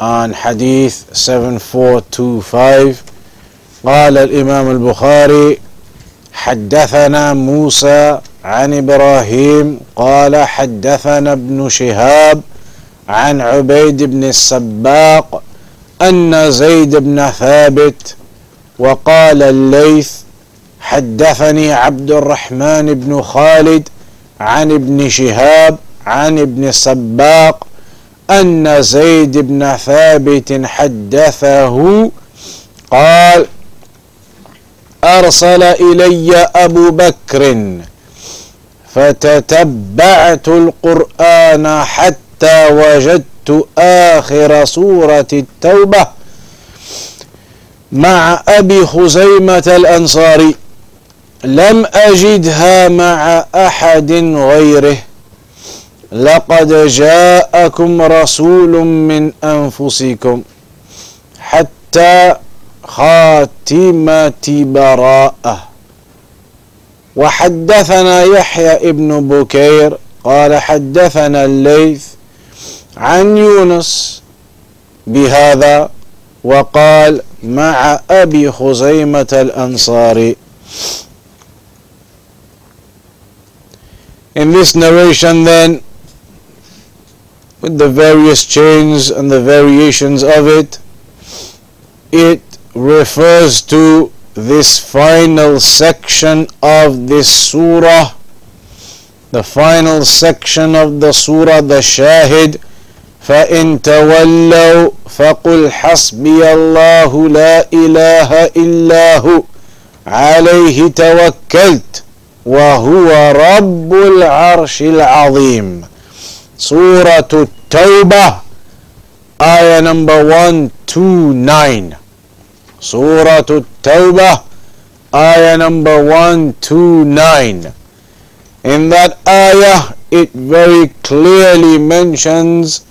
on Hadith 7425 قال الإمام البخاري حدثنا موسى عن إبراهيم قال حدثنا ابن شهاب عن عبيد بن السباق أن زيد بن ثابت وقال الليث حدثني عبد الرحمن بن خالد عن ابن شهاب عن ابن السباق أن زيد بن ثابت حدثه قال أرسل إلي أبو بكر فتتبعت القرآن حتى وجدت آخر سورة التوبة مع أبي خزيمة الأنصاري لم أجدها مع أحد غيره. لقد جاءكم رسول من أنفسكم حتى خاتمة براءة. وحدثنا يحيى ابن بكير قال حدثنا الليث عن يونس بهذا وقال مع أبي خزيمة الأنصاري. In this narration then with the various chains and the variations of it, it refers to this final section of this surah, the final section of the surah, the shahid. فإن تولوا فقل حسبي الله لا إله إلا هو عليه توكلت وهو رب العرش العظيم سورة التوبة آية number 129 سورة التوبة آية number 129 In that ayah it very clearly mentions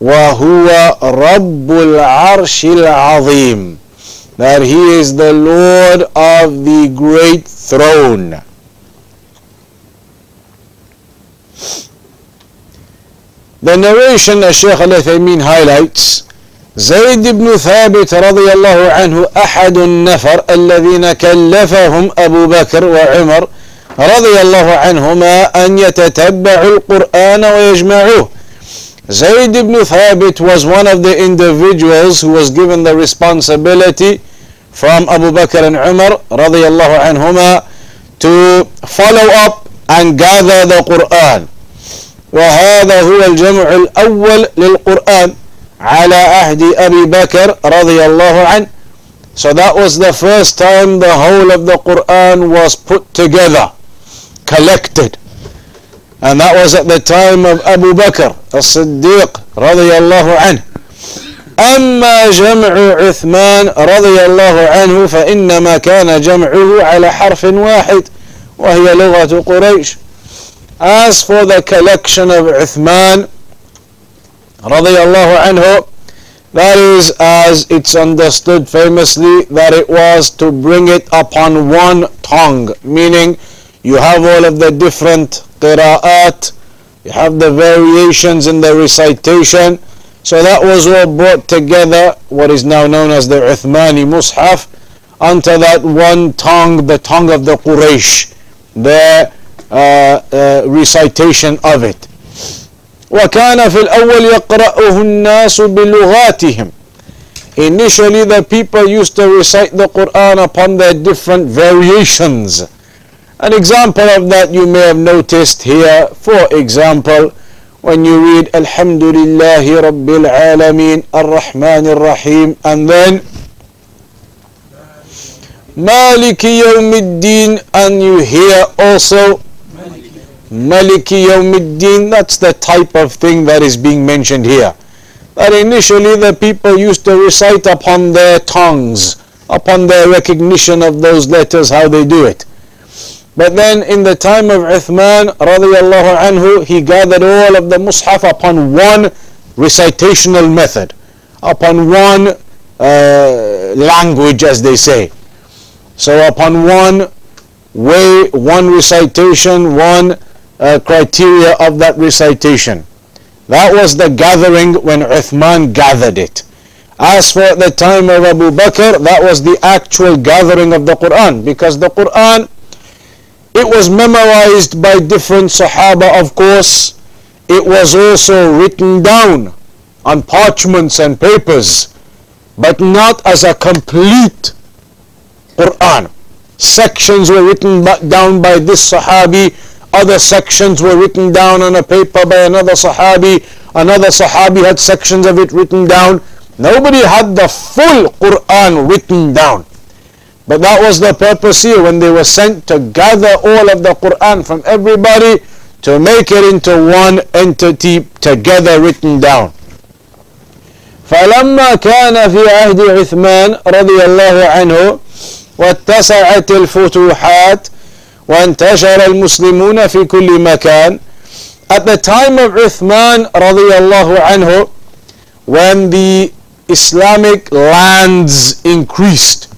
وهو رب العرش العظيم that he is the Lord of the great throne The narration as Shaykh al-Uthaymeen highlights زيد بن ثابت رضي الله عنه أحد النفر الذين كلفهم أبو بكر وعمر رضي الله عنهما أن يتتبعوا القرآن ويجمعوه Zayd ibn Thabit was one of the individuals who was given the responsibility from Abu Bakr and Umar رضي الله عنهما to follow up and gather the Quran وهذا هو الجمع الأول للقرآن على عهد أبي بكر رضي الله عنه So that was the first time the whole of the Quran was put together, collected. And that was at the time of Abu Bakr as-Siddiq رضي الله عنه. أما جمع عثمان رضي الله عنه فإنما كان جمعه على حرف واحد وهي لغة قريش. As for the collection of Uthman radiallahu anhu, that is as it's understood famously that it was to bring it upon one tongue, meaning you have all of the different qira'at, you have the variations in the recitation, so that was all brought together, what is now known as the Uthmani Mus'haf, unto that one tongue, the tongue of the Quraysh, the uh, recitation of it. وكان في الأول يقرأه الناس بلغاتهم Initially the people used to recite the Quran upon their different variations. An example of that you may have noticed here, for example, when you read Alhamdulillahi Rabbil Alameen Ar-Rahman Ar-Rahim and then Maliki Yawmiddin and you hear also Maliki Yawmiddin, that's the type of thing that is being mentioned here. that initially the people used to recite upon their tongues, upon their recognition of those letters, how they do it. But then in the time of Uthman radiallahu anhu, he gathered all of the mushaf upon one recitational method, upon one uh, language as they say. So upon one way, one recitation, one uh, criteria of that recitation. That was the gathering when Uthman gathered it. As for the time of Abu Bakr, that was the actual gathering of the Quran because the Quran it was memorized by different Sahaba of course. It was also written down on parchments and papers but not as a complete Quran. Sections were written down by this Sahabi, other sections were written down on a paper by another Sahabi, another Sahabi had sections of it written down. Nobody had the full Quran written down. But that was the purpose here when they were sent to gather all of the Quran from everybody to make it into one entity together written down. فلما كان في عهد عثمان رضي الله عنه واتسعت الفتوحات وانتشر المسلمون في كل مكان at the time of Uthman رضي الله عنه when the Islamic lands increased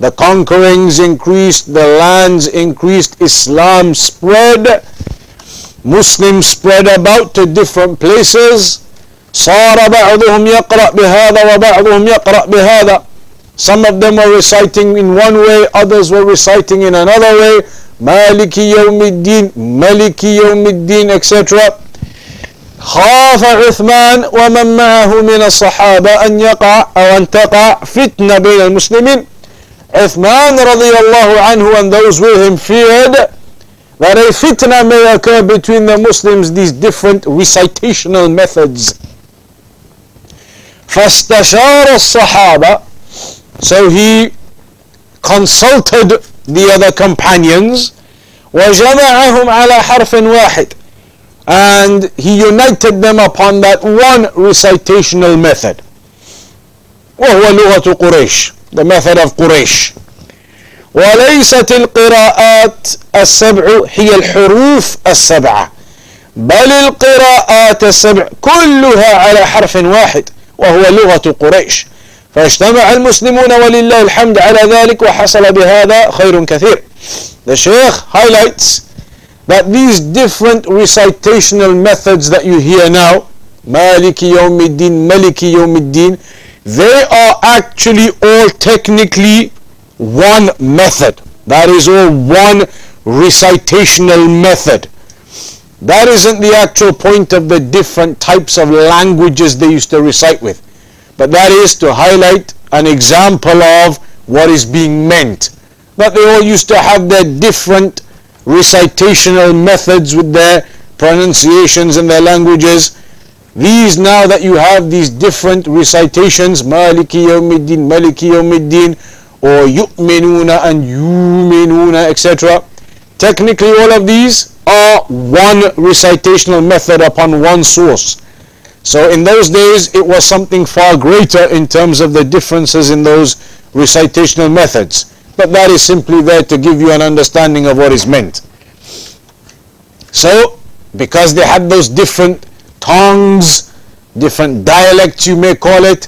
the conquerings increased the lands increased Islam spread Muslims spread about to different places صار بعضهم يقرأ بهذا وبعضهم يقرأ بهذا Some of them were reciting in one way, others were reciting in another way. Maliki yawmiddin, Maliki yawmiddin, etc. خاف عثمان ومن معه من الصحابة أن يقع أو أن تقع فتنة بين المسلمين. Uthman رضي الله عنه and those with him feared that a fitna may occur between the Muslims, these different recitational methods. فاستشار الصحابة so he consulted the other companions وجمعهم على حرف واحد. And he united them upon that one recitational method. وهو لغة قريش the method of قريش. وليست القراءات السبع هي الحروف السبعة. بل القراءات السبع كلها على حرف واحد وهو لغة قريش. فاجتمع المسلمون ولله الحمد على ذلك وحصل بهذا خير كثير The Sheikh highlights that these different recitational methods that you hear now Maliki Yawmiddin, Maliki Yawmiddin they are actually all technically one method that is all one recitational method that isn't the actual point of the different types of languages they used to recite with. But that is to highlight an example of what is being meant. That they all used to have their different recitational methods with their pronunciations and their languages. These now that you have these different recitations, Maliki Yawmiddin, Maliki Yawmiddin, or Yu'minuna and Yuminuna, etc. Technically all of these are one recitational method upon one source. So in those days it was something far greater in terms of the differences in those recitational methods. But that is simply there to give you an understanding of what is meant. So because they had those different tongues, different dialects you may call it,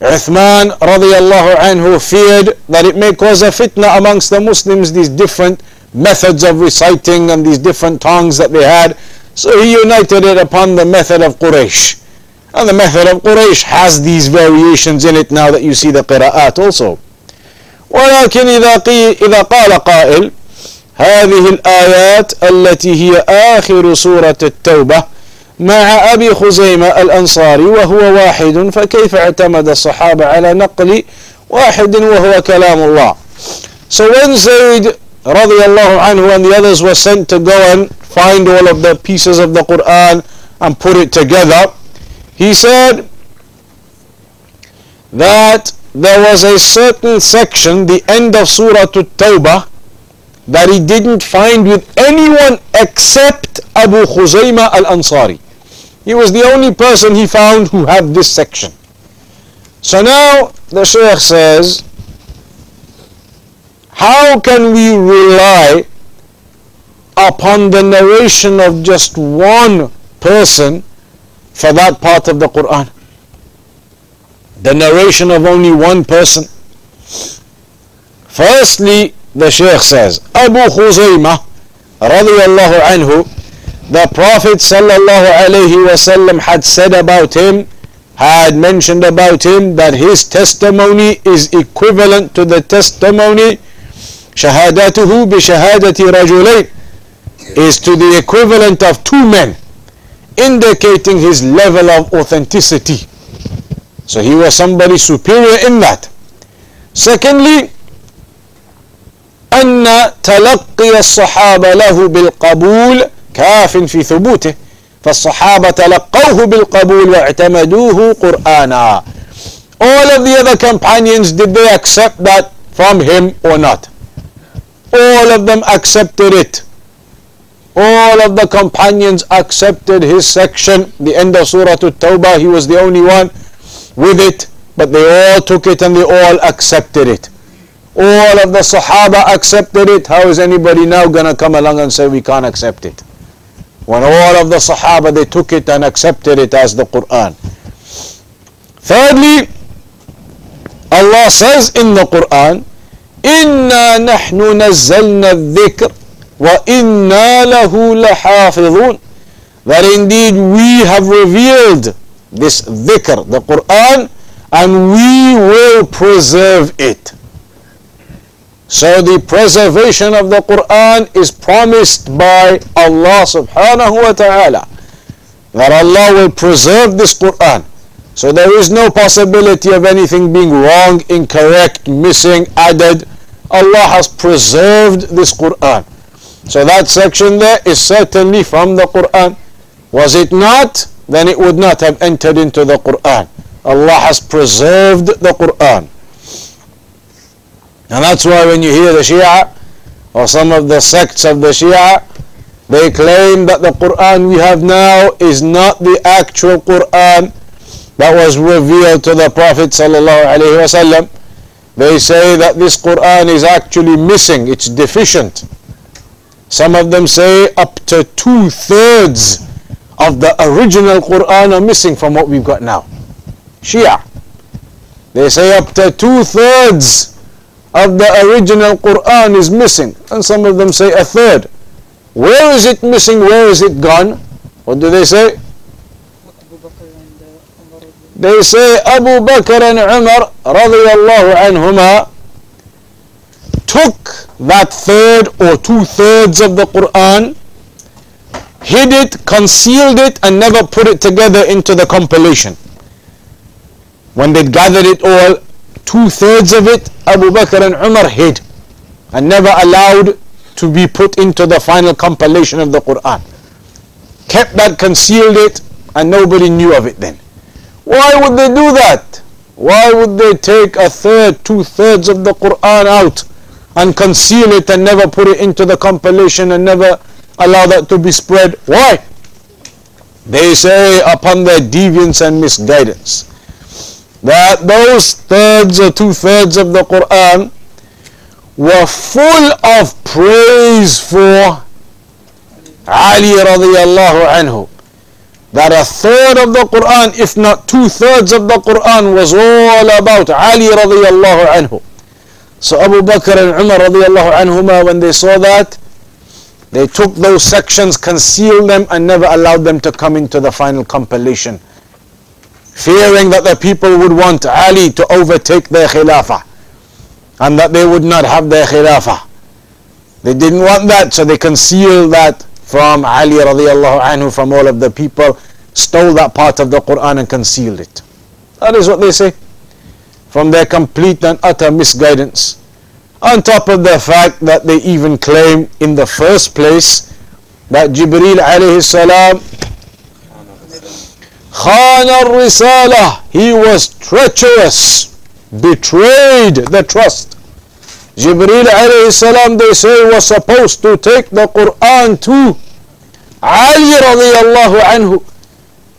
Uthman radiallahu anhu feared that it may cause a fitna amongst the Muslims, these different methods of reciting and these different tongues that they had. So he united it upon the method of Quraysh. And the method of Quraysh has these variations in it now that you see the qira'at also. ولكن إذا, إذا قال قائل هذه الآيات التي هي آخر سورة التوبة مع أبي خزيمة الأنصاري وهو واحد فكيف اعتمد الصحابة على نقل واحد وهو كلام الله So when Zayd radiallahu anhu and the others were sent to go and find all of the pieces of the Quran and put it together, he said that there was a certain section, the end of Surah At-Tawbah, that he didn't find with anyone except Abu Khuzaymah al-Ansari. He was the only person he found who had this section. So now the Shaykh says, how can we rely upon the narration of just one person for that part of the Quran? The narration of only one person. Firstly, the Shaykh says, Abu Khuzaymah radiallahu anhu, the Prophet sallallahu alayhi wasallam had said about him, had mentioned about him that his testimony is equivalent to the testimony شهادته بشهادة رجلين is to the equivalent of two men indicating his level of authenticity so he was somebody superior in that secondly أن تلقي الصحابة له بالقبول كاف في ثبوته فالصحابة تلقوه بالقبول واعتمدوه قرآنا all of the other companions did they accept that from him or not all of them accepted it all of the companions accepted his section the end of surah at-tawbah he was the only one with it but they all took it and they all accepted it all of the Sahaba accepted it. How is anybody now going to come along and say we can't accept it? When all of the Sahaba they took it and accepted it as the Quran. Thirdly, Allah says in the Quran, إِنَّا نَحْنُ نَزَّلْنَا الذِّكْرِ وَإِنَّا لَهُ لَحَافِظُونَ That indeed we have revealed this dhikr, the Quran, and we will preserve it. So the preservation of the Quran is promised by Allah subhanahu wa ta'ala. That Allah will preserve this Quran. So there is no possibility of anything being wrong, incorrect, missing, added. Allah has preserved this Quran. So that section there is certainly from the Quran. Was it not? Then it would not have entered into the Quran. Allah has preserved the Quran. And that's why when you hear the Shia or some of the sects of the Shia, they claim that the Quran we have now is not the actual Quran that was revealed to the Prophet sallallahu They say that this Quran is actually missing, it's deficient. Some of them say up to two thirds of the original Quran are missing from what we've got now. Shia. They say up to two thirds of the original Quran is missing. And some of them say a third. Where is it missing? Where is it gone? What do they say? They say Abu Bakr and Umar took that third or two thirds of the Quran, hid it, concealed it, and never put it together into the compilation. When they gathered it all, two thirds of it Abu Bakr and Umar hid and never allowed to be put into the final compilation of the Quran. Kept that, concealed it, and nobody knew of it then. Why would they do that? Why would they take a third, two thirds of the Quran out and conceal it and never put it into the compilation and never allow that to be spread? Why? They say upon their deviance and misguidance that those thirds or two thirds of the Quran were full of praise for Ali radiallahu anhu. That a third of the Quran, if not two thirds of the Quran, was all about Ali radiallahu anhu. So Abu Bakr and Umar radiallahu anhuma, when they saw that, they took those sections, concealed them, and never allowed them to come into the final compilation fearing that the people would want Ali to overtake their Khilafah and that they would not have their Khilafah. They didn't want that, so they concealed that from Ali radiallahu anhu, from all of the people, stole that part of the Quran and concealed it. That is what they say. From their complete and utter misguidance. On top of the fact that they even claim in the first place that Jibreel alayhi salam Khan al-Risala, he was treacherous, betrayed the trust. Jibreel alayhi salam, they say, was supposed to take the Quran to Ali radiallahu anhu.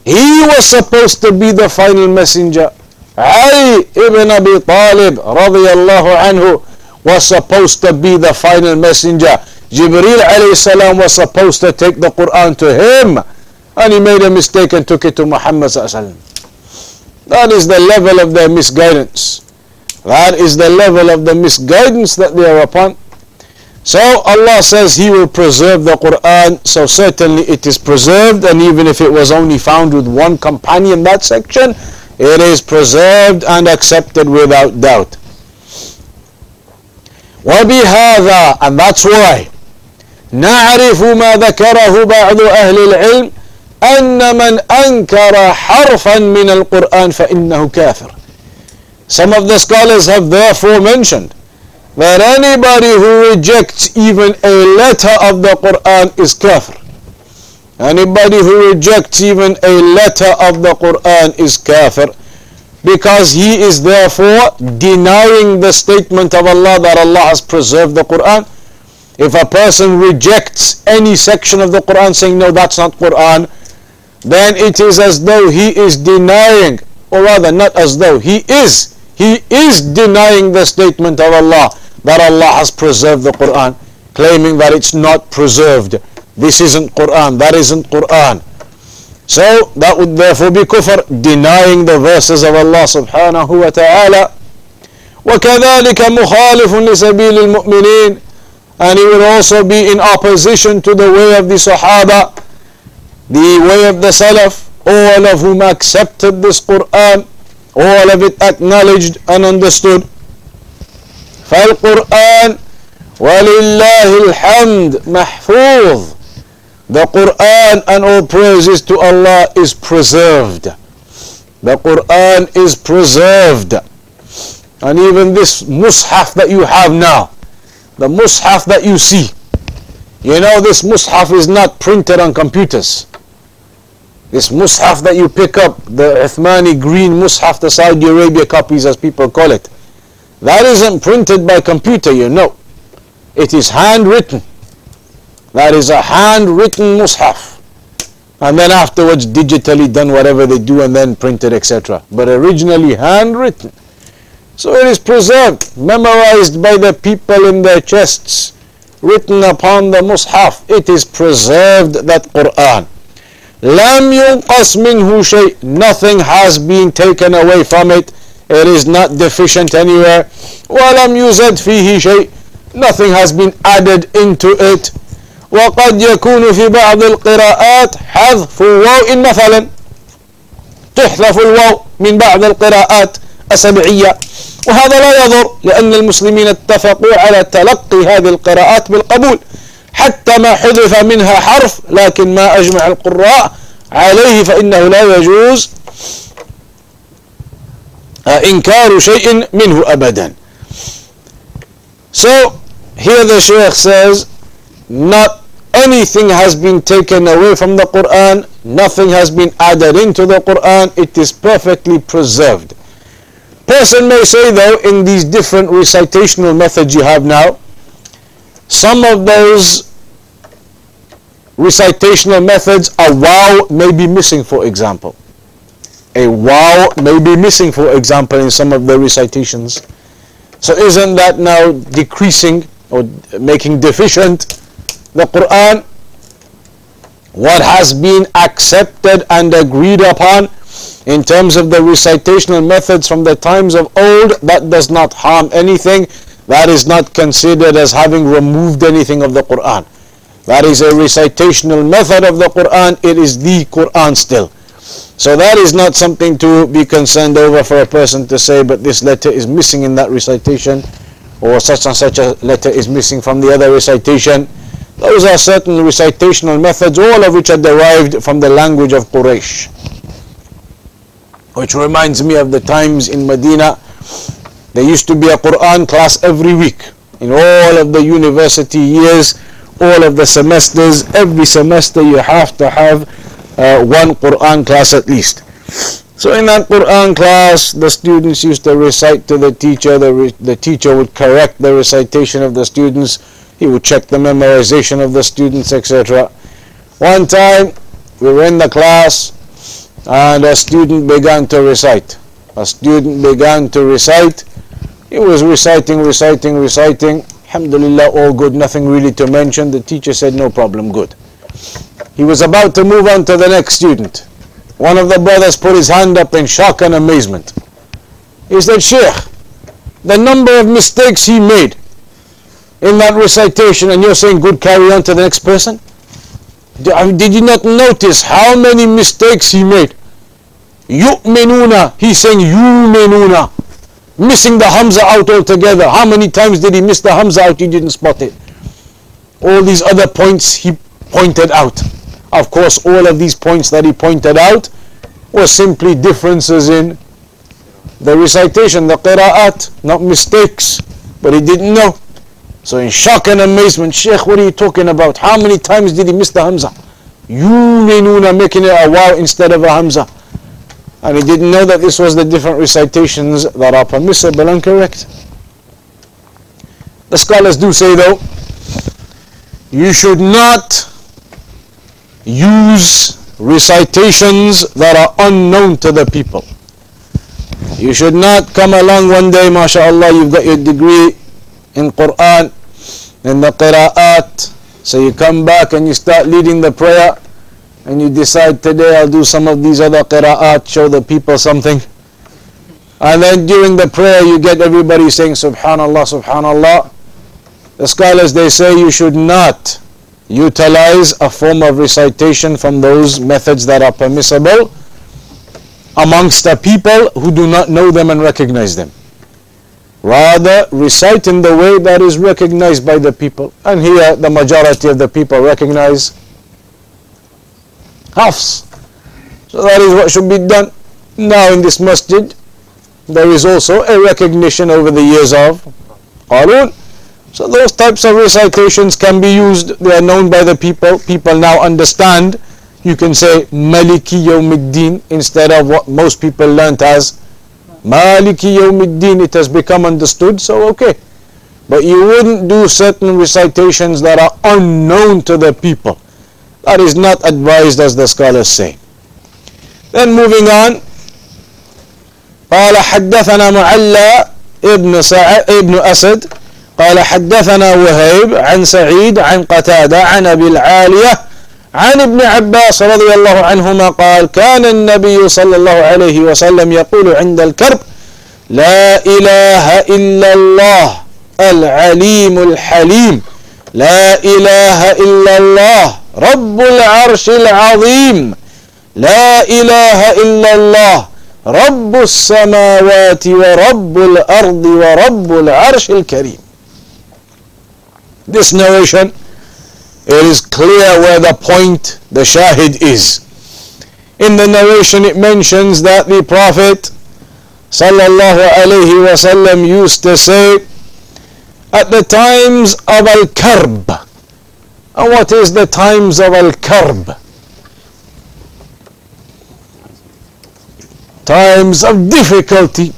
He was supposed to be the final messenger. Ali ibn Abi Talib radiallahu anhu was supposed to be the final messenger. Jibreel alayhi salam was supposed to take the Quran to him and he made a mistake and took it to Muhammad That is the level of their misguidance. That is the level of the misguidance that they are upon. So Allah says He will preserve the Quran, so certainly it is preserved, and even if it was only found with one companion, that section, it is preserved and accepted without doubt. وبهذا and that's why نعرف ما ذكره بعض أهل العلم أن من أنكر حرفا من القرآن فإنه كافر Some of the scholars have therefore mentioned that anybody who rejects even a letter of the Quran is kafir. Anybody who rejects even a letter of the Quran is kafir because he is therefore denying the statement of Allah that Allah has preserved the Quran. If a person rejects any section of the Quran saying, no, that's not Quran, then it is as though he is denying, or rather not as though, he is, he is denying the statement of Allah that Allah has preserved the Quran, claiming that it's not preserved. This isn't Quran, that isn't Quran. So that would therefore be kufr, denying the verses of Allah subhanahu wa ta'ala. وكذلك مخالف لسبيل المؤمنين and he would also be in opposition to the way of the Sahaba, the way of the Salaf, all of whom accepted this Quran, all of it acknowledged and understood. فالقرآن ولله الحمد محفوظ the Quran and all praises to Allah is preserved. The Quran is preserved. And even this mushaf that you have now, the mushaf that you see, you know this mushaf is not printed on computers. This mushaf that you pick up, the Uthmani green mushaf, the Saudi Arabia copies as people call it, that isn't printed by computer, you know. It is handwritten. That is a handwritten mushaf. And then afterwards digitally done whatever they do and then printed etc. But originally handwritten. So it is preserved, memorized by the people in their chests, written upon the mushaf. It is preserved, that Quran. لم ينقص منه شيء. Nothing has been taken away from it. It is not deficient anywhere. ولم يزد فيه شيء. Nothing has been added into it. وقد يكون في بعض القراءات حذف واو مثلا تحذف الواو من بعض القراءات السبعية. وهذا لا يضر لأن المسلمين اتفقوا على تلقي هذه القراءات بالقبول. حتى ما حذف منها حرف لكن ما أجمع القراء عليه فإنه لا يجوز إنكار شيء منه أبدا. So here the Shaykh says not anything has been taken away from the Quran, nothing has been added into the Quran, it is perfectly preserved. Person may say though, in these different recitational methods you have now, some of those recitational methods, a waw may be missing for example. A waw may be missing for example in some of the recitations. So isn't that now decreasing or making deficient the Quran, what has been accepted and agreed upon in terms of the recitational methods from the times of old, that does not harm anything. That is not considered as having removed anything of the Quran. That is a recitational method of the Quran. It is the Quran still. So that is not something to be concerned over for a person to say, but this letter is missing in that recitation, or such and such a letter is missing from the other recitation. Those are certain recitational methods, all of which are derived from the language of Quraysh. Which reminds me of the times in Medina, there used to be a Quran class every week. In all of the university years, all of the semesters, every semester you have to have uh, one Quran class at least. So in that Quran class, the students used to recite to the teacher, the, re- the teacher would correct the recitation of the students, he would check the memorization of the students, etc. One time, we were in the class, and a student began to recite. A student began to recite. He was reciting, reciting, reciting. Alhamdulillah, all good, nothing really to mention. The teacher said, No problem, good. He was about to move on to the next student. One of the brothers put his hand up in shock and amazement. He said, Sheikh, the number of mistakes he made in that recitation, and you're saying, Good, carry on to the next person? Did you not notice how many mistakes he made? Yu'minuna, he's saying yu'minuna. Missing the Hamza out altogether. How many times did he miss the Hamza out? You didn't spot it. All these other points he pointed out. Of course, all of these points that he pointed out were simply differences in the recitation, the qira'at, not mistakes. But he didn't know. So in shock and amazement, Sheikh, what are you talking about? How many times did he miss the Hamza? Yuminuna, making it a waw instead of a Hamza. And he didn't know that this was the different recitations that are permissible and correct. The scholars do say though, you should not use recitations that are unknown to the people. You should not come along one day, mashallah, you've got your degree in Quran, in the qira'at, so you come back and you start leading the prayer and you decide today I'll do some of these other qira'at, show the people something. And then during the prayer you get everybody saying subhanallah, subhanallah. The scholars they say you should not utilize a form of recitation from those methods that are permissible amongst the people who do not know them and recognize them. Rather, recite in the way that is recognized by the people. And here, the majority of the people recognize Hafs. So that is what should be done. Now in this masjid, there is also a recognition over the years of Qalun. So those types of recitations can be used. They are known by the people. People now understand. You can say Maliki Yawmiddin instead of what most people learnt as Maliki Yawmiddin. It has become understood. So okay. But you wouldn't do certain recitations that are unknown to the people. That is not advised as the scholars say. Then moving on. قال حدثنا معلى ابن ابن أسد قال حدثنا وهيب عن سعيد عن قتادة عن أبي العالية عن ابن عباس رضي الله عنهما قال كان النبي صلى الله عليه وسلم يقول عند الكرب لا إله إلا الله العليم الحليم لا إله إلا الله رب العرش العظيم لا إله إلا الله رب السماوات ورب الأرض ورب العرش الكريم. This narration it is clear where the point the shahid is in the narration it mentions that the prophet sallallahu alaihi wasallam used to say at the times of al-karb and what is the times of al-karb? Times of difficulty.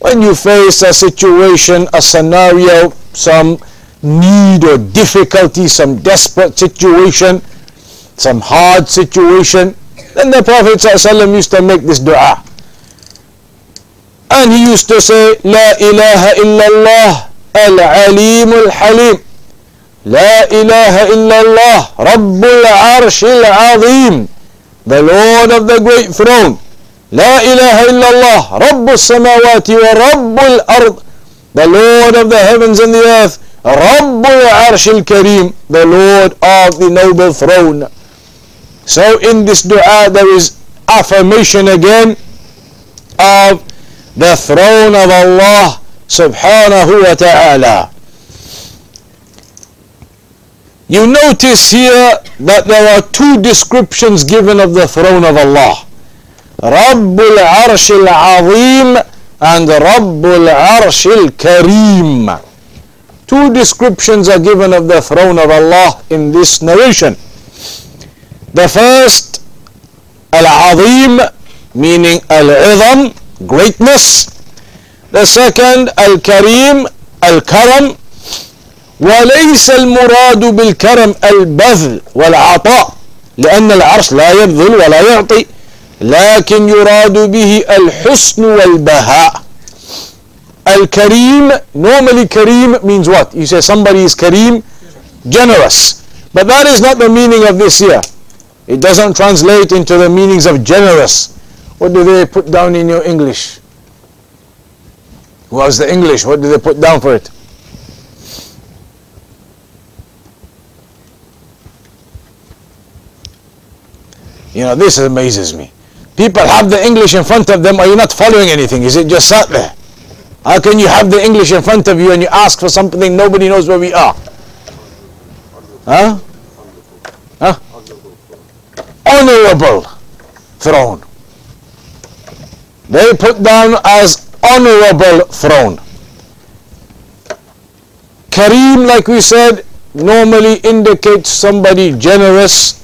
When you face a situation, a scenario, some need or difficulty, some desperate situation, some hard situation, then the Prophet ﷺ used to make this dua. And he used to say, La ilaha illallah al-alim al-halim. La ilaha illallah Rabbul arsh al-azim. The Lord of the great throne. La ilaha illallah Rabbul samawati wa Rabbul ard. The Lord of the heavens and the earth. Rabbul Arshil Kareem, the Lord of the Noble Throne. So in this dua there is affirmation again of the throne of Allah subhanahu wa ta'ala. You notice here that there are two descriptions given of the throne of Allah. Rabbul Arshil Azim and Rabbul Arshil Kareem. Two descriptions are given of the throne of Allah in this narration. The first, Al-Azim, meaning Al-Izam, greatness. The second, Al-Kareem, Al-Karam, وليس المراد بالكرم البذل والعطاء لأن العرش لا يبذل ولا يعطي لكن يراد به الحسن والبهاء Al-Kareem, normally Kareem means what? You say somebody is Kareem, generous. But that is not the meaning of this here. It doesn't translate into the meanings of generous. What do they put down in your English? What's the English? What do they put down for it? You know, this amazes me. People have the English in front of them. Are you not following anything? Is it just sat there? How can you have the English in front of you and you ask for something nobody knows where we are? Huh? Huh? Honorable throne. They put down as honorable throne. Kareem, like we said, normally indicates somebody generous,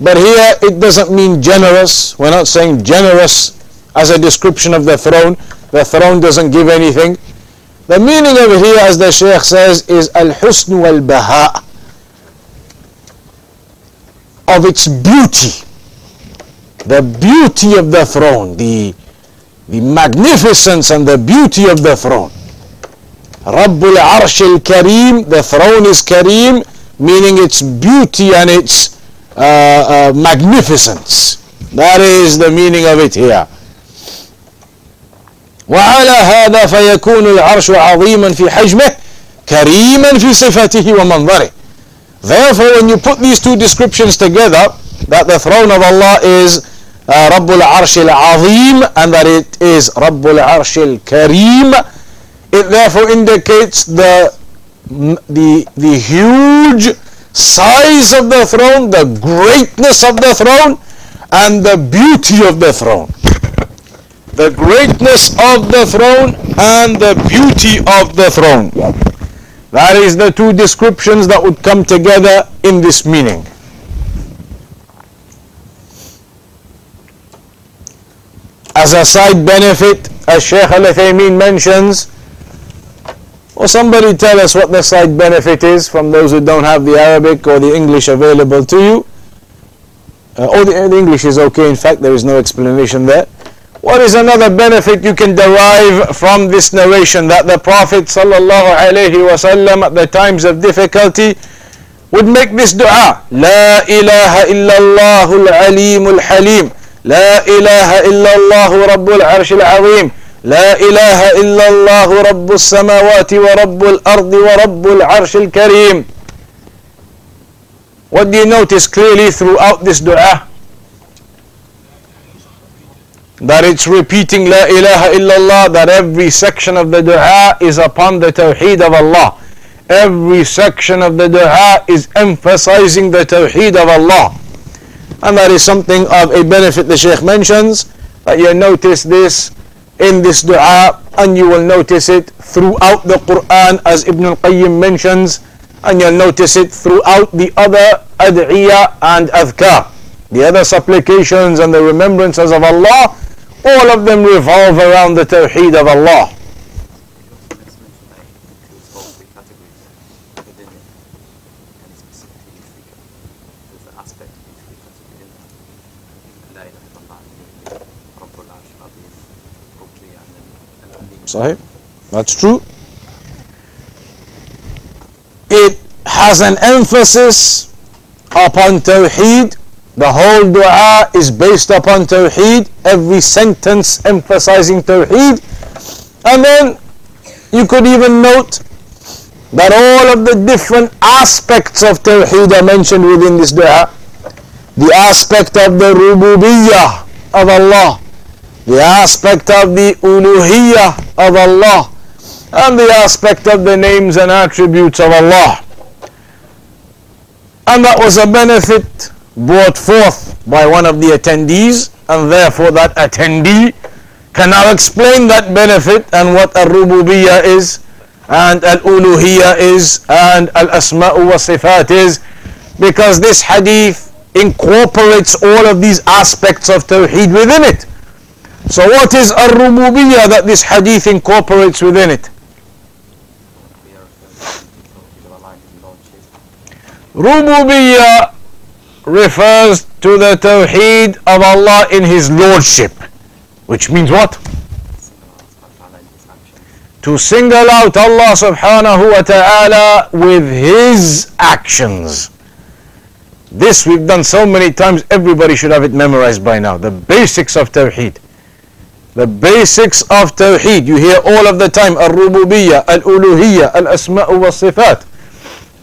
but here it doesn't mean generous. We're not saying generous as a description of the throne. The throne doesn't give anything. The meaning of it here, as the Shaykh says, is al-husn wal-baha of its beauty. The beauty of the throne, the, the magnificence and the beauty of the throne. Rabbul Arsh al-Kareem, the throne is Kareem, meaning its beauty and its uh, uh, magnificence. That is the meaning of it here. وعلى هذا فيكون العرش عظيما في حجمه كريما في صفته ومنظره Therefore when you put these two descriptions together that the throne of Allah is uh, رب العرش العظيم and that it is رب العرش الكريم it therefore indicates the the the huge size of the throne the greatness of the throne and the beauty of the throne the greatness of the throne and the beauty of the throne. That is the two descriptions that would come together in this meaning. As a side benefit, as Shaykh Al-Uthaymeen mentions, or somebody tell us what the side benefit is from those who don't have the Arabic or the English available to you. Uh, or the, the English is okay, in fact, there is no explanation there. What is another benefit you can derive from this narration that the Prophet wasallam at the times of difficulty would make this dua لا إله إلا الله العليم الحليم لا إله إلا الله رب العرش العظيم لا إله إلا الله رب السماوات ورب الأرض ورب العرش الكريم What do you notice clearly throughout this dua? That it's repeating La ilaha illallah, that every section of the dua is upon the tawheed of Allah. Every section of the dua is emphasizing the tawheed of Allah. And that is something of a benefit the Shaykh mentions, that you notice this in this dua, and you will notice it throughout the Quran as Ibn al-Qayyim mentions, and you'll notice it throughout the other ad'iyah and adhkar. The other supplications and the remembrances of Allah all of them revolve around the Tawheed of Allah. Sahih, that's true. It has an emphasis upon Tawheed the whole dua is based upon Tawheed, every sentence emphasizing Tawheed. And then you could even note that all of the different aspects of Tawheed are mentioned within this dua. The aspect of the rububiyyah of Allah, the aspect of the uluhiyyah of Allah, and the aspect of the names and attributes of Allah. And that was a benefit brought forth by one of the attendees and therefore that attendee can now explain that benefit and what al-rububiyyah is and al-uluhiyyah is and al-asma'u wa sifat is because this hadith incorporates all of these aspects of tawheed within it. So what is al-rububiyyah that this hadith incorporates within it? Rububiyyah refers to the Tawheed of Allah in His Lordship. Which means what? To single out Allah subhanahu wa ta'ala with His actions. This we've done so many times, everybody should have it memorized by now. The basics of Tawheed. The basics of Tawheed. You hear all of the time. Al-Rububiyyah, Al-Uluhiyyah, Al-Asma'u wa Sifat.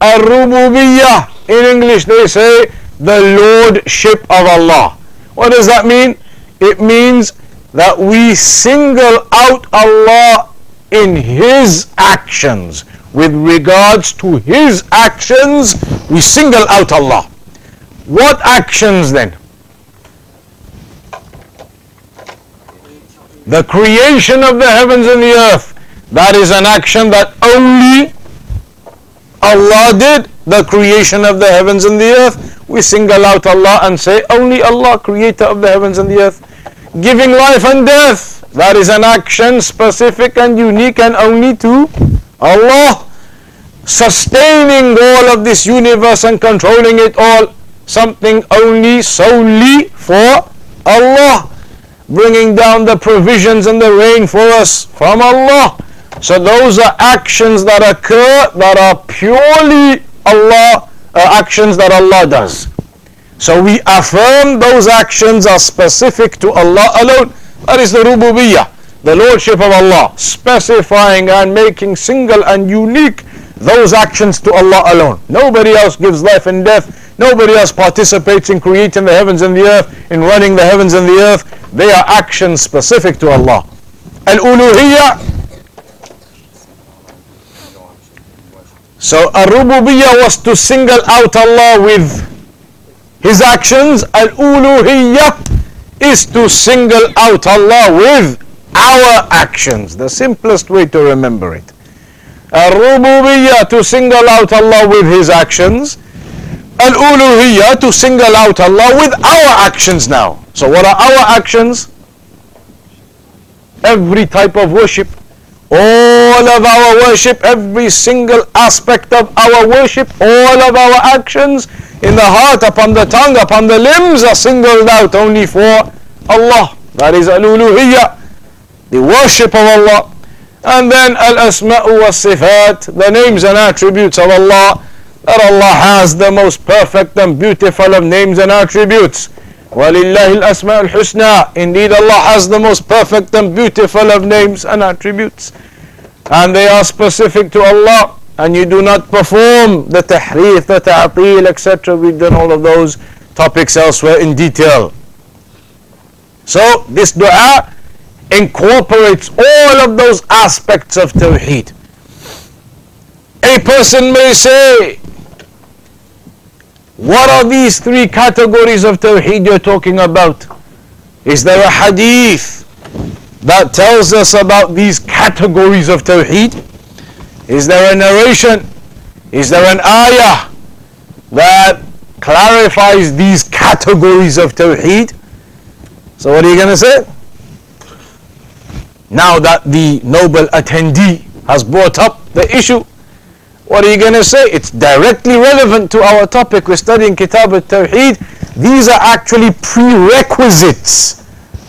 Al-Rububiyyah. In English they say the Lordship of Allah. What does that mean? It means that we single out Allah in His actions. With regards to His actions, we single out Allah. What actions then? The creation of the heavens and the earth. That is an action that only Allah did. The creation of the heavens and the earth. We single out Allah and say, only Allah, creator of the heavens and the earth. Giving life and death. That is an action specific and unique and only to Allah. Sustaining all of this universe and controlling it all something only solely for Allah bringing down the provisions and the rain for us from Allah so those are actions that occur that are purely Allah uh, actions that Allah does so we affirm those actions are specific to Allah alone that is the rububiyyah the lordship of Allah specifying and making single and unique those actions to Allah alone nobody else gives life and death Nobody else participates in creating the heavens and the earth, in running the heavens and the earth. They are actions specific to Allah. Al-uluhiyya. So al-rububiyya was to single out Allah with His actions. Al-uluhiyya is to single out Allah with our actions. The simplest way to remember it. Al-rububiyya to single out Allah with His actions al-uluhiyya to single out Allah with our actions now. So what are our actions? Every type of worship. All of our worship, every single aspect of our worship, all of our actions in the heart, upon the tongue, upon the limbs are singled out only for Allah. That is al-uluhiyya, the worship of Allah. And then al-asma'u wa-sifat, the names and attributes of Allah that Allah has the most perfect and beautiful of names and attributes. وَلِلَّهِ الْأَسْمَاءُ الْحُسْنَى Indeed, Allah has the most perfect and beautiful of names and attributes. And they are specific to Allah. And you do not perform the tahrif, the ta'atil, etc. We've done all of those topics elsewhere in detail. So, this dua incorporates all of those aspects of Tawheed. A person may say, what are these three categories of Tawheed you're talking about? Is there a hadith that tells us about these categories of Tawheed? Is there a narration? Is there an ayah that clarifies these categories of Tawheed? So what are you going to say? Now that the noble attendee has brought up the issue, what are you going to say? It's directly relevant to our topic. We're studying Kitab al-Tawheed. These are actually prerequisites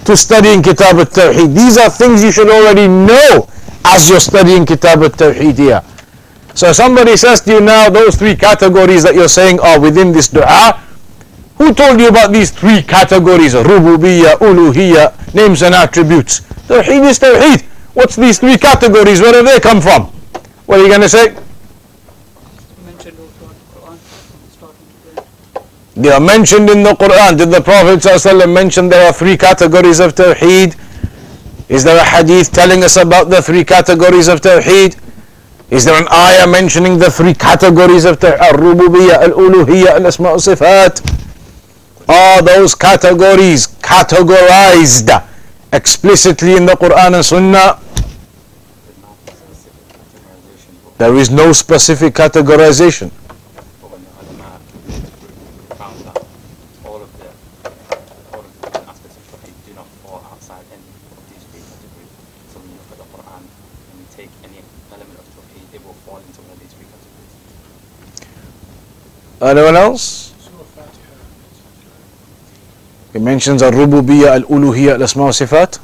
to studying Kitab al-Tawheed. These are things you should already know as you're studying Kitab al-Tawheed here. So somebody says to you now, those three categories that you're saying are within this dua. Who told you about these three categories? Rububiyyah, Uluhiyyah, names and attributes. Tawheed is Tawheed. What's these three categories? Where have they come from? What are you going to say? They are mentioned in the Quran. Did the Prophet ﷺ mention there are three categories of Tawheed? Is there a hadith telling us about the three categories of Tawheed? Is there an ayah mentioning the three categories of Tawheed? Al-Rububiyyah, Al-Uluhiyyah, Al-Asma' Sifat. Are those categories categorized explicitly in the Quran and Sunnah? There is no specific categorization. Anyone else? It mentions al-rububiyyah, al-uluhiyyah, al-asma sifat.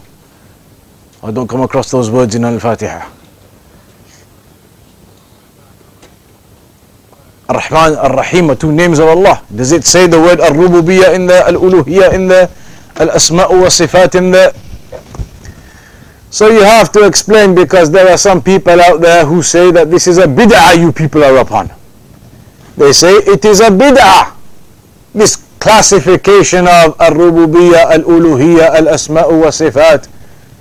I don't come across those words in Al-Fatiha. Ar-Rahman, Ar-Rahim are two names of Allah. Does it say the word Ar-Rububiyyah in the Al-Uluhiyyah in the Al-Asma'u wa Sifat in the so you have to explain because there are some people out there who say that this is a bid'ah you people are upon. They say it is a bid'ah. This classification of al-rububiyyah, al-uluhiyyah, al-asma'u wa sifat.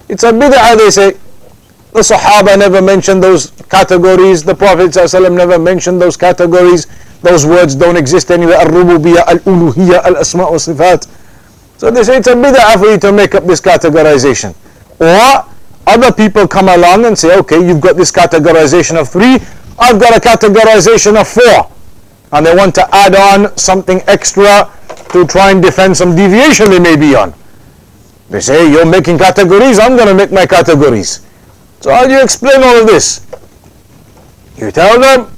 It's a bid'ah they say. The Sahaba never mentioned those categories. The Prophet never mentioned those categories. Those words don't exist anywhere. Al-rububiyyah, al-uluhiyyah, al-asma' wa sifat. So they say it's a bid'ah for you to make up this categorization. Or other people come along and say, okay, you've got this categorization of three, I've got a categorization of four. And they want to add on something extra to try and defend some deviation they may be on. They say, you're making categories, I'm going to make my categories. So how do you explain all of this? You tell them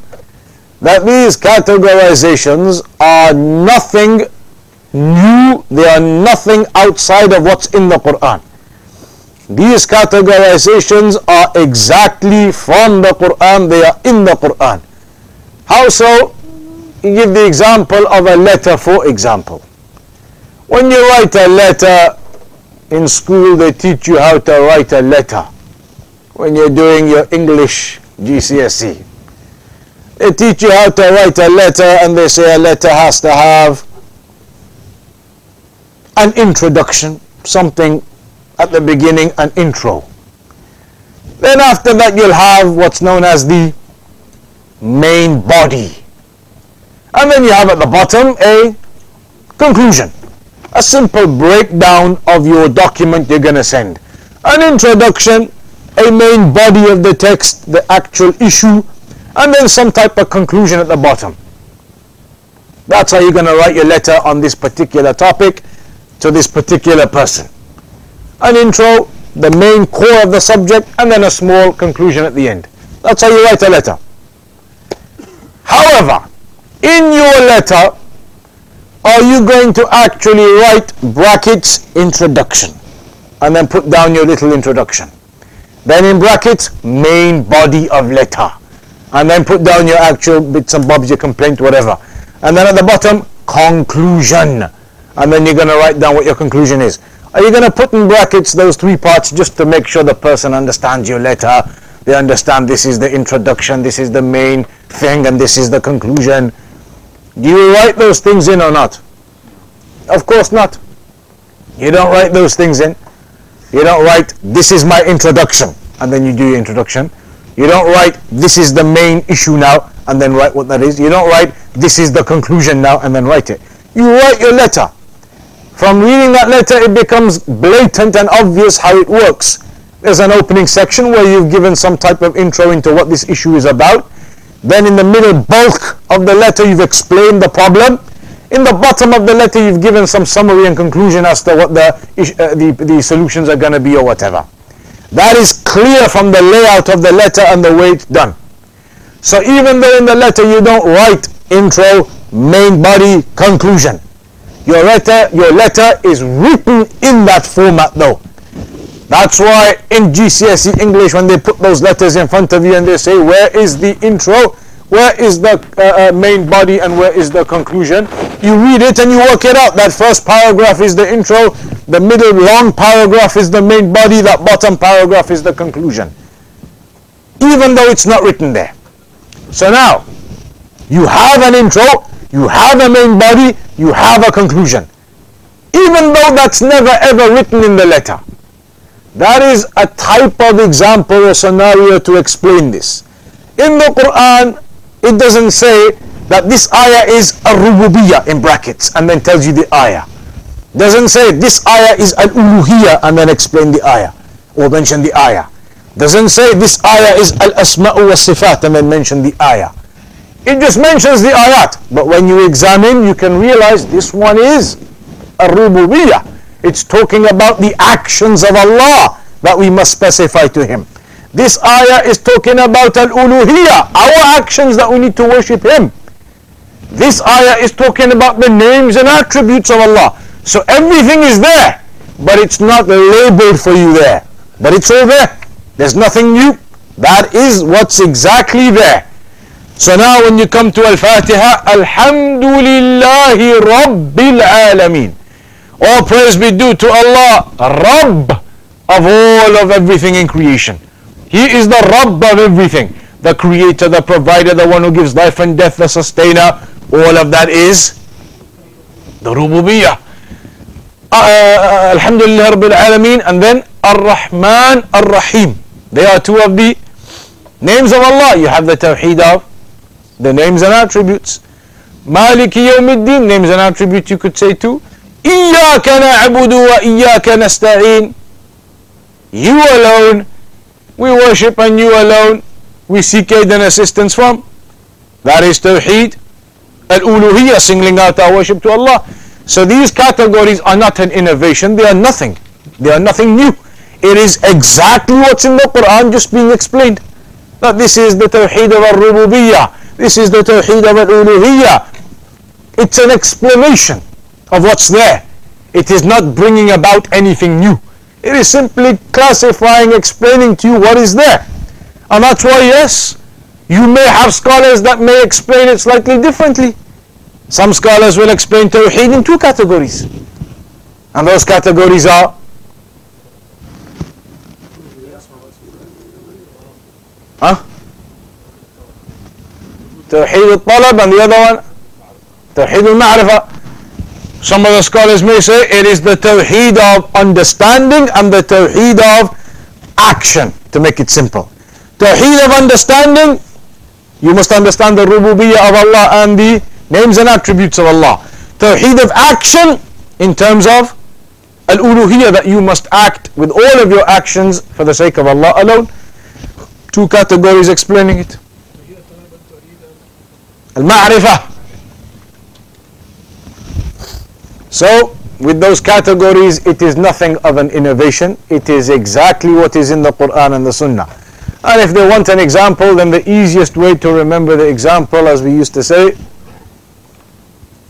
that these categorizations are nothing new, they are nothing outside of what's in the Quran. These categorizations are exactly from the Quran, they are in the Quran. How so? You give the example of a letter, for example. When you write a letter in school, they teach you how to write a letter. When you're doing your English GCSE, they teach you how to write a letter, and they say a letter has to have an introduction, something at the beginning an intro. Then after that you'll have what's known as the main body. And then you have at the bottom a conclusion. A simple breakdown of your document you're going to send. An introduction, a main body of the text, the actual issue, and then some type of conclusion at the bottom. That's how you're going to write your letter on this particular topic to this particular person an intro, the main core of the subject, and then a small conclusion at the end. That's how you write a letter. However, in your letter, are you going to actually write brackets introduction and then put down your little introduction? Then in brackets, main body of letter. And then put down your actual bits and bobs, your complaint, whatever. And then at the bottom, conclusion. And then you're going to write down what your conclusion is. Are you going to put in brackets those three parts just to make sure the person understands your letter? They understand this is the introduction, this is the main thing, and this is the conclusion. Do you write those things in or not? Of course not. You don't write those things in. You don't write, this is my introduction, and then you do your introduction. You don't write, this is the main issue now, and then write what that is. You don't write, this is the conclusion now, and then write it. You write your letter. From reading that letter, it becomes blatant and obvious how it works. There's an opening section where you've given some type of intro into what this issue is about. Then in the middle bulk of the letter, you've explained the problem. In the bottom of the letter, you've given some summary and conclusion as to what the, uh, the, the solutions are going to be or whatever. That is clear from the layout of the letter and the way it's done. So even though in the letter you don't write intro, main body, conclusion. Your letter, your letter is written in that format though. That's why in GCSE English, when they put those letters in front of you and they say, where is the intro, where is the uh, uh, main body, and where is the conclusion, you read it and you work it out. That first paragraph is the intro, the middle long paragraph is the main body, that bottom paragraph is the conclusion. Even though it's not written there. So now, you have an intro, you have a main body, you have a conclusion. Even though that's never ever written in the letter. That is a type of example or scenario to explain this. In the Quran, it doesn't say that this ayah is a rububiyyah in brackets and then tells you the ayah. Doesn't say this ayah is al uluhiyyah and then explain the ayah or mention the ayah. Doesn't say this ayah is al asma'u wa sifat and then mention the ayah. It just mentions the ayat. But when you examine, you can realize this one is a rububiyyah. It's talking about the actions of Allah that we must specify to Him. This ayah is talking about al-uluhiyyah, our actions that we need to worship Him. This ayah is talking about the names and attributes of Allah. So everything is there, but it's not labeled for you there. But it's all there. There's nothing new. That is what's exactly there. So now when you come to Al-Fatiha, Alhamdulillahi Rabbil Alameen. All praise be due to Allah, Rabb of all of everything in creation. He is the Rabb of everything. The creator, the provider, the one who gives life and death, the sustainer. All of that is the Rububiyyah. Uh, uh, Alhamdulillah Rabbil Alameen. And then Ar-Rahman Ar-Rahim. They are two of the names of Allah. You have the Tawheed of the names and attributes. Maliki Yawmiddin, names and attributes you could say too. إياك نعبد وإياك نستعين You alone we worship and you alone we seek aid and assistance from. That is Tawheed. Al-Uluhiyya, singling out our worship to Allah. So these categories are not an innovation, they are nothing. They are nothing new. It is exactly what's in the Quran just being explained. That this is the Tawheed of Al-Rububiyyah. This is the Tawheed of Al-Uluhiyyah. It's an explanation of what's there. It is not bringing about anything new. It is simply classifying, explaining to you what is there. And that's why, yes, you may have scholars that may explain it slightly differently. Some scholars will explain Tawheed in two categories. And those categories are Huh? Tawheed al-Talab and the other one Tawheed al-Ma'rifah. Some of the scholars may say it is the Tawheed of understanding and the Tawheed of action to make it simple. Tawheed of understanding, you must understand the rububiyyah of Allah and the names and attributes of Allah. Tawheed of action in terms of al-uluhiyyah that you must act with all of your actions for the sake of Allah alone. Two categories explaining it. Al-ma'rifah So, with those categories, it is nothing of an innovation. It is exactly what is in the Quran and the Sunnah. And if they want an example, then the easiest way to remember the example, as we used to say,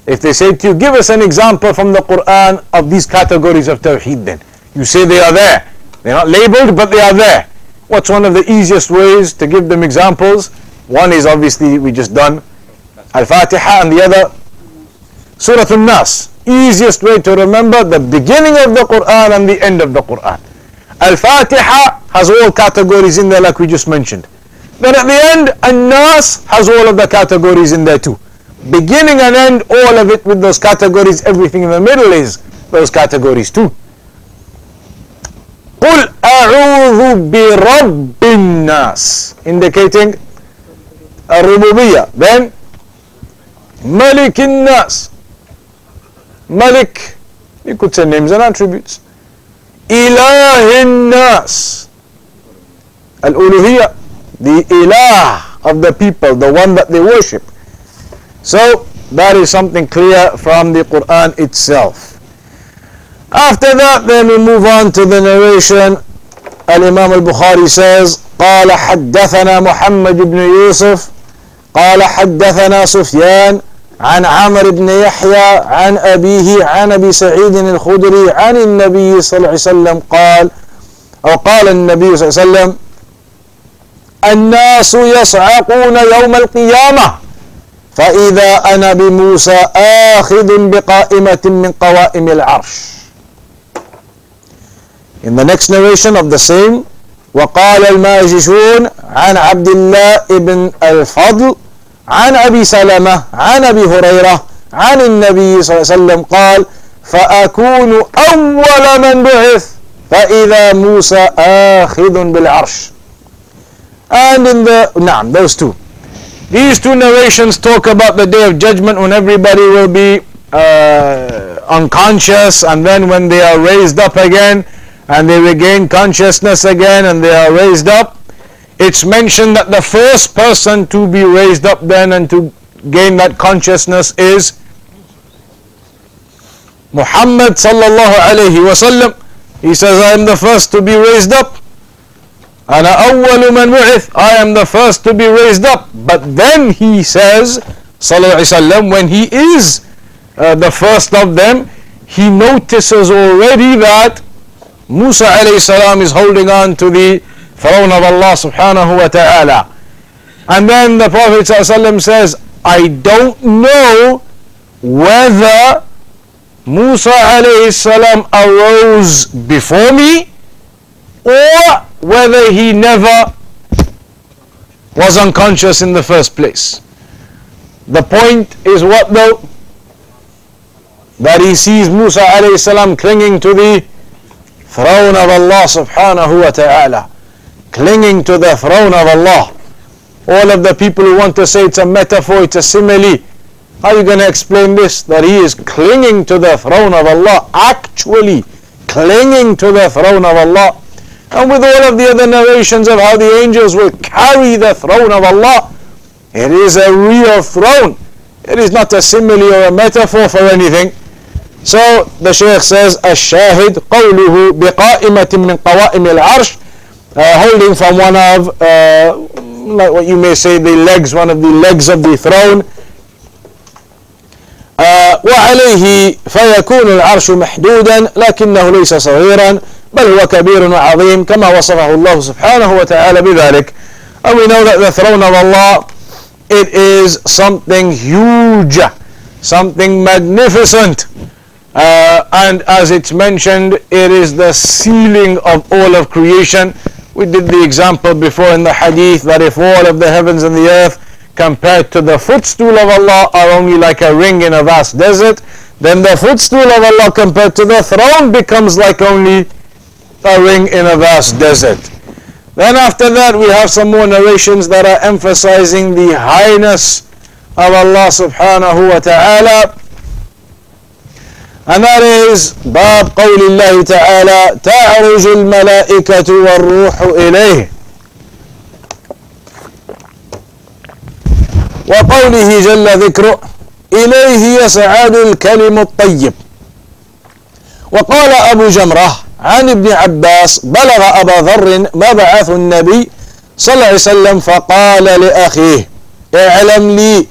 if they say to you, give us an example from the Quran of these categories of Tawheed then. You say they are there. They're not labeled, but they are there. What's one of the easiest ways to give them examples? One is obviously we just done Al-Fatiha and the other Surah Al-Nas easiest way to remember the beginning of the Quran and the end of the Quran. Al-Fatiha has all categories in there like we just mentioned. Then at the end, An-Nas has all of the categories in there too. Beginning and end, all of it with those categories, everything in the middle is those categories too. قل أعوذ برب الناس indicating الربوبية then ملك الناس Malik, you could say names and attributes. Ilahin Nas, Al-Uluhiyya, the Ilah of the people, the one that they worship. So, that is something clear from the Quran itself. After that, then we move on to the narration. Al-Imam al-Bukhari says, قال حدثنا محمد بن يوسف قال حدثنا سفيان عن عمرو بن يحيى عن أبيه عن أبي سعيد الخدري عن النبي صلى الله عليه وسلم قال أو قال النبي صلى الله عليه وسلم الناس يصعقون يوم القيامة فإذا أنا بموسى آخذ بقائمة من قوائم العرش. In the next narration of the same وقال الماجشون عن عبد الله بن الفضل عن أبي سلمة عن أبي هريرة عن النبي صلى الله عليه وسلم قال فأكون أول من بعث فإذا موسى آخذ بالعرش and in the نعم those two these two narrations talk about the day of judgment when everybody will be uh, unconscious and then when they are raised up again and they regain consciousness again and they are raised up it's mentioned that the first person to be raised up then and to gain that consciousness is Muhammad sallallahu alayhi wasallam. He says, I am the first to be raised up. أنا أول من بعث. I am the first to be raised up. But then he says, sallallahu alayhi wasallam, when he is uh, the first of them, he notices already that Musa alayhi salam is holding on to the throne of Allah subhanahu wa ta'ala. And then the Prophet says, I don't know whether Musa alayhi salam arose before me or whether he never was unconscious in the first place. The point is what though? That he sees Musa alayhi salam clinging to the throne of Allah subhanahu wa ta'ala Clinging to the throne of Allah. All of the people who want to say it's a metaphor, it's a simile. How are you going to explain this? That he is clinging to the throne of Allah, actually clinging to the throne of Allah. And with all of the other narrations of how the angels will carry the throne of Allah, it is a real throne. It is not a simile or a metaphor for anything. So the Shaykh says, الشاهد قوله بقائمة من قوائم العرش uh, holding from one of, uh, like what you may say, the legs, one of the legs of the throne. Uh, وعليه فيكون العرش محدودا لكنه ليس صغيرا بل هو كبير وعظيم كما وصفه الله سبحانه وتعالى بذلك and we know that the throne of Allah it is something huge something magnificent uh, and as it's mentioned it is the ceiling of all of creation we did the example before in the hadith that if all of the heavens and the earth compared to the footstool of Allah are only like a ring in a vast desert then the footstool of Allah compared to the throne becomes like only a ring in a vast desert. Then after that we have some more narrations that are emphasizing the highness of Allah subhanahu wa ta'ala. And that is باب قول الله تعالى تعرج الملائكة والروح إليه. وقوله جل ذكره إليه يسعد الكلم الطيب. وقال أبو جمرة عن ابن عباس بلغ أبا ذر مبعث النبي صلى الله عليه وسلم فقال لأخيه اعلم لي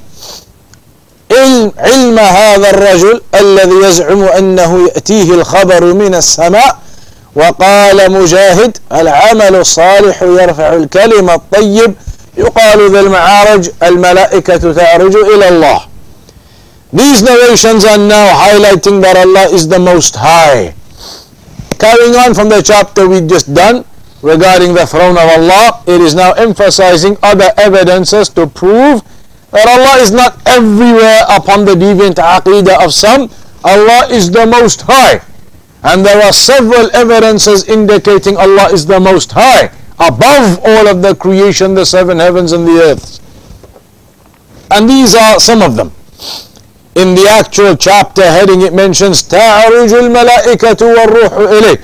علم هذا الرجل الذي يزعم أنه يأتيه الخبر من السماء وقال مجاهد العمل الصالح يرفع الكلم الطيب يقال ذا المعارج الملائكة تعرج إلى الله These narrations are now highlighting that Allah is the most high Carrying on from the chapter we just done regarding the throne of Allah, it is now emphasizing other evidences to prove that Allah is not everywhere upon the deviant aqidah of some. Allah is the most high. And there are several evidences indicating Allah is the most high, above all of the creation, the seven heavens and the earth. And these are some of them in the actual chapter heading it mentions تعرج الملائكة والروح إليه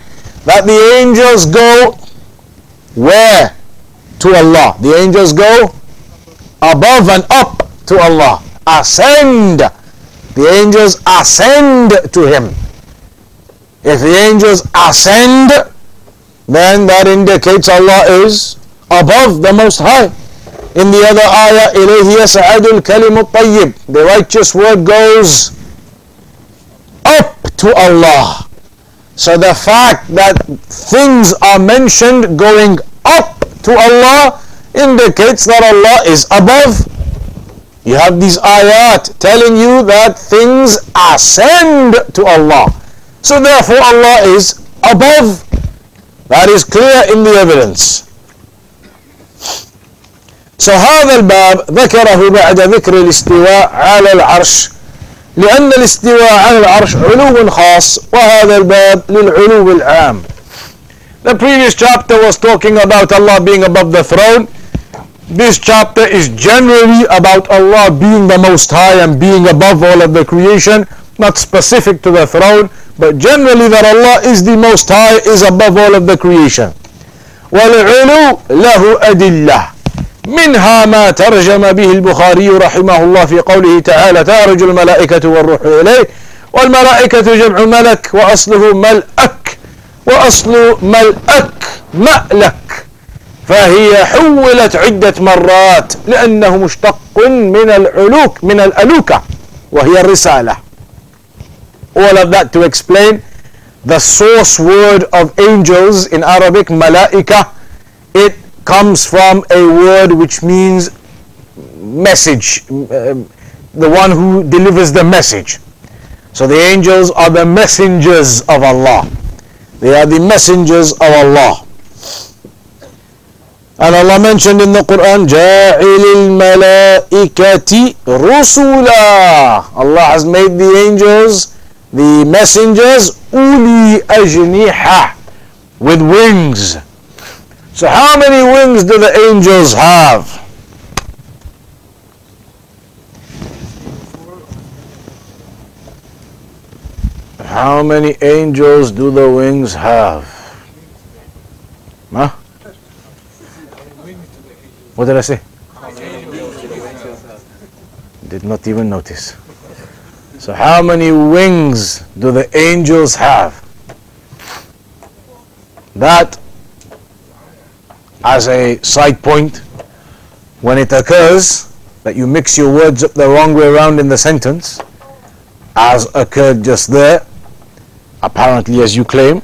that the angels go where to Allah the angels go above and up to Allah ascend the angels ascend to him if the angels ascend then that indicates Allah is above the most high in the other ayah, إِلَيْهِ يَسْعَدُ الْكَلِمُ الطَّيِّبُ The righteous word goes up to Allah. So the fact that things are mentioned going up to Allah indicates that Allah is above. You have these ayat telling you that things ascend to Allah. So therefore Allah is above. That is clear in the evidence. فهذا الباب ذكره بعد ذكر الاستواء على العرش لأن الاستواء على العرش علو خاص وهذا الباب للعلو العام The previous chapter was talking about Allah being above the throne. This chapter is generally about Allah being the most high and being above all of the creation, not specific to the throne, but generally that Allah is the most high, is above all of the creation. والعلو له أدلة منها ما ترجم به البخاري رحمه الله في قوله تعالى تعرج الملائكة والروح إليه والملائكة جمع ملك وأصله ملأك وأصل ملأك مألك فهي حولت عدة مرات لأنه مشتق من العلوك من الألوكة وهي الرسالة all of that to explain the source word of angels in Arabic, malaika, it comes from a word which means message, uh, the one who delivers the message. So the angels are the messengers of Allah. They are the messengers of Allah. And Allah mentioned in the Quran, جَاعِلِ الْمَلَائِكَةِ رُسُولًا Allah has made the angels, the messengers, uli ajniha, with wings. So how many wings do the angels have? How many angels do the wings have? Huh? What did I say? Did not even notice. So how many wings do the angels have? That as a side point, when it occurs that you mix your words up the wrong way around in the sentence, as occurred just there, apparently as you claim,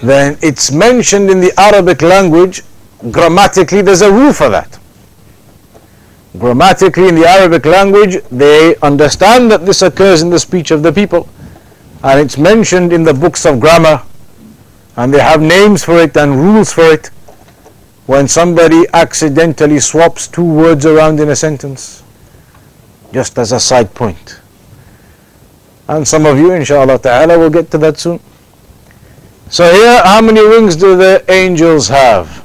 then it's mentioned in the Arabic language grammatically there's a rule for that. Grammatically in the Arabic language they understand that this occurs in the speech of the people and it's mentioned in the books of grammar and they have names for it and rules for it when somebody accidentally swaps two words around in a sentence just as a side point. And some of you inshallah ta'ala will get to that soon. So here how many wings do the angels have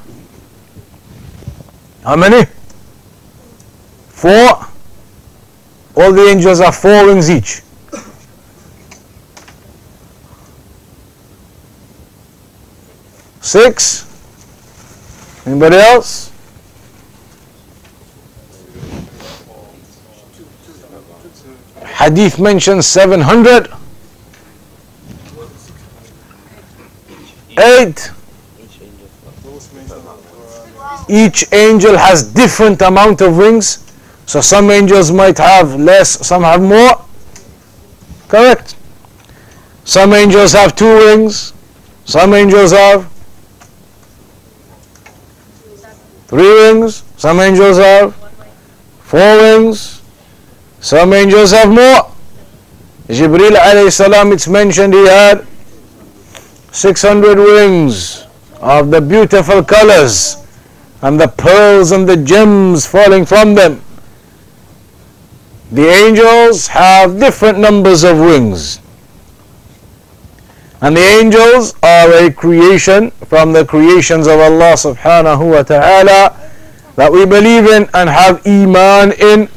how many? Four. All the angels are four wings each. Six. Anybody else? Hadith mentions 700. Eight each angel has different amount of wings. So some angels might have less, some have more. Correct. Some angels have two wings. Some angels have three wings. Some angels have four wings. Some angels have more. Jibril alayhi salam, it's mentioned he had 600 wings of the beautiful colors and the pearls and the gems falling from them. The angels have different numbers of wings. And the angels are a creation from the creations of Allah subhanahu wa ta'ala that we believe in and have iman in.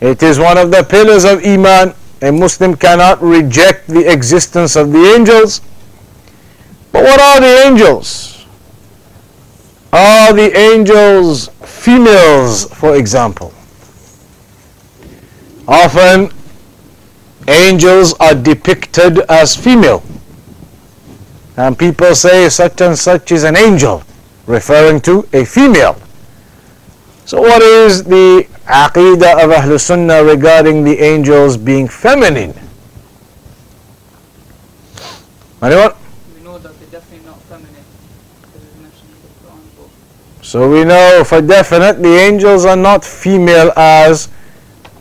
It is one of the pillars of iman. A Muslim cannot reject the existence of the angels. But what are the angels? Are the angels females, for example? Often angels are depicted as female. And people say such and such is an angel, referring to a female. So what is the aqidah of Ahlul Sunnah regarding the angels being feminine? Anyone? So we know for definite the angels are not female as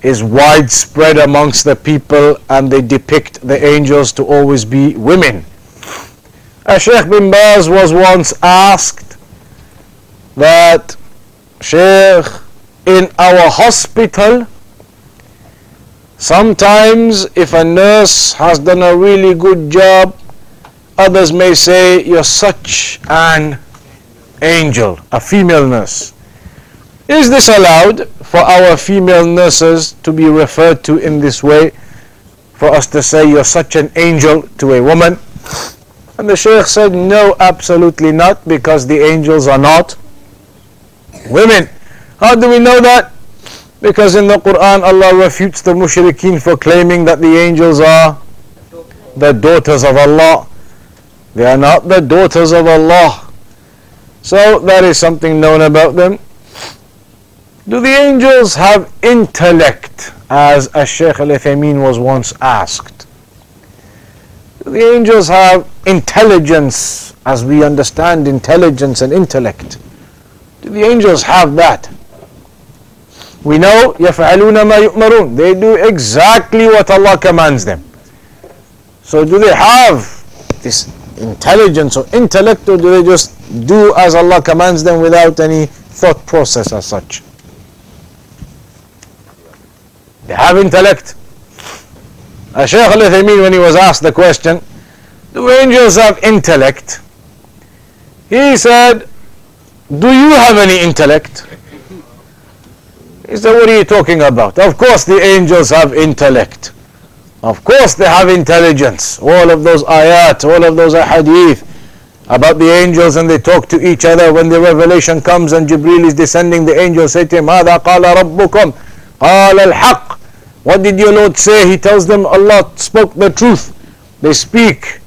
is widespread amongst the people and they depict the angels to always be women. A Sheikh bin Baz was once asked that Sheikh in our hospital sometimes if a nurse has done a really good job others may say you're such an angel, a female nurse. Is this allowed for our female nurses to be referred to in this way? For us to say you're such an angel to a woman? And the Shaykh said, no, absolutely not, because the angels are not women. How do we know that? Because in the Quran Allah refutes the mushrikeen for claiming that the angels are the daughters of Allah. They are not the daughters of Allah. So that is something known about them. Do the angels have intellect? As Sheikh Al-Uthaymeen was once asked. Do the angels have intelligence as we understand intelligence and intellect? Do the angels have that? We know يَفْعَلُونَ مَا يُؤْمَرُونَ They do exactly what Allah commands them. So do they have this intelligence or intellect or do they just do as Allah commands them without any thought process as such? They have intellect. Uh, Shaykh al when he was asked the question, do angels have intellect? He said, do you have any intellect? He said, what are you talking about? Of course the angels have intellect. Of course they have intelligence. All of those ayat, all of those ahadith about the angels and they talk to each other when the revelation comes and Jibril is descending, the angels say to him, هذا قال ربكم قال الحق what did your Lord say? He tells them Allah spoke the truth. They speak.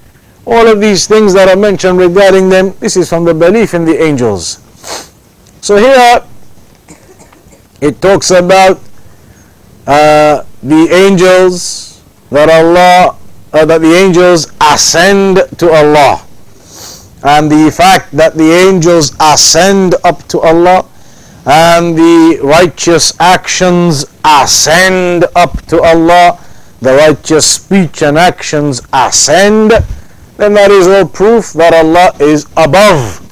All of these things that are mentioned regarding them, this is from the belief in the angels. So here it talks about uh, the angels that Allah uh, that the angels ascend to Allah and the fact that the angels ascend up to Allah and the righteous actions ascend up to Allah, the righteous speech and actions ascend, then that is all proof that Allah is above.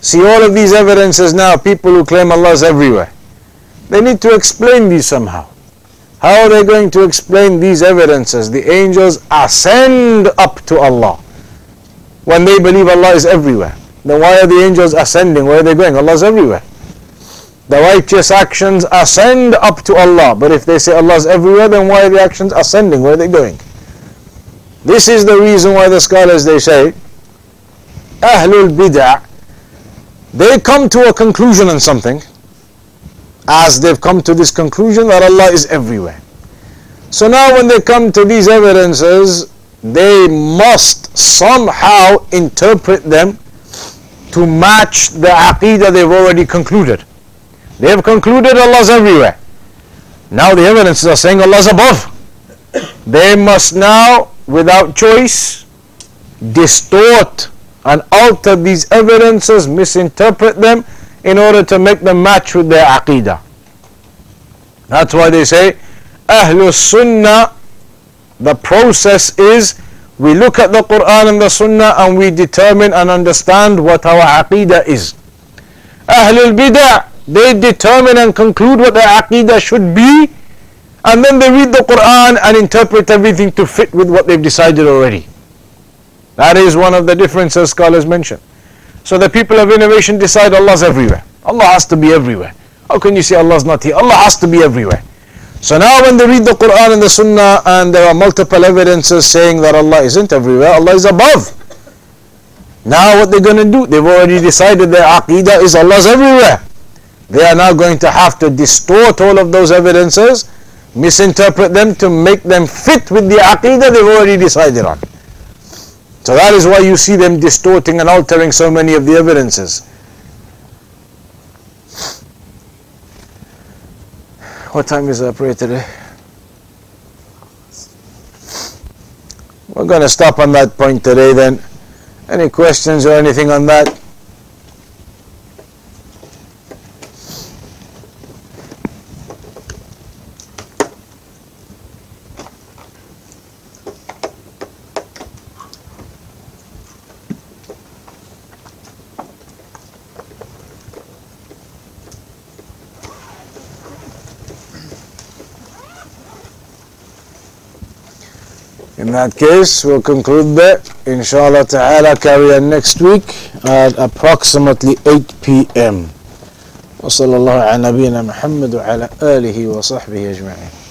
See all of these evidences now, people who claim Allah is everywhere. They need to explain these somehow. How are they going to explain these evidences? The angels ascend up to Allah when they believe Allah is everywhere. Then why are the angels ascending? Where are they going? Allah is everywhere the righteous actions ascend up to Allah. But if they say Allah is everywhere, then why are the actions ascending? Where are they going? This is the reason why the scholars they say, Ahlul Bid'ah, they come to a conclusion on something, as they've come to this conclusion that Allah is everywhere. So now when they come to these evidences, they must somehow interpret them to match the aqidah they've already concluded. They have concluded Allah is everywhere. Now the evidences are saying Allah is above. They must now, without choice, distort and alter these evidences, misinterpret them in order to make them match with their aqidah. That's why they say, Ahlul Sunnah, the process is we look at the Quran and the Sunnah and we determine and understand what our aqidah is. Ahlul Bid'ah, they determine and conclude what their aqidah should be, and then they read the Quran and interpret everything to fit with what they've decided already. That is one of the differences scholars mention. So the people of innovation decide Allah's everywhere. Allah has to be everywhere. How can you say Allah's not here? Allah has to be everywhere. So now when they read the Quran and the Sunnah and there are multiple evidences saying that Allah isn't everywhere, Allah is above. Now what they're going to do? They've already decided their aqidah is Allah's everywhere. They are now going to have to distort all of those evidences, misinterpret them to make them fit with the aqidah they've already decided on. So that is why you see them distorting and altering so many of the evidences. What time is our prayer today? We're going to stop on that point today then. Any questions or anything on that? In that case, we'll conclude there. Inshallah ta'ala, carry on next week at approximately 8 p.m. وصلى الله على نبينا محمد وعلى آله وصحبه أجمعين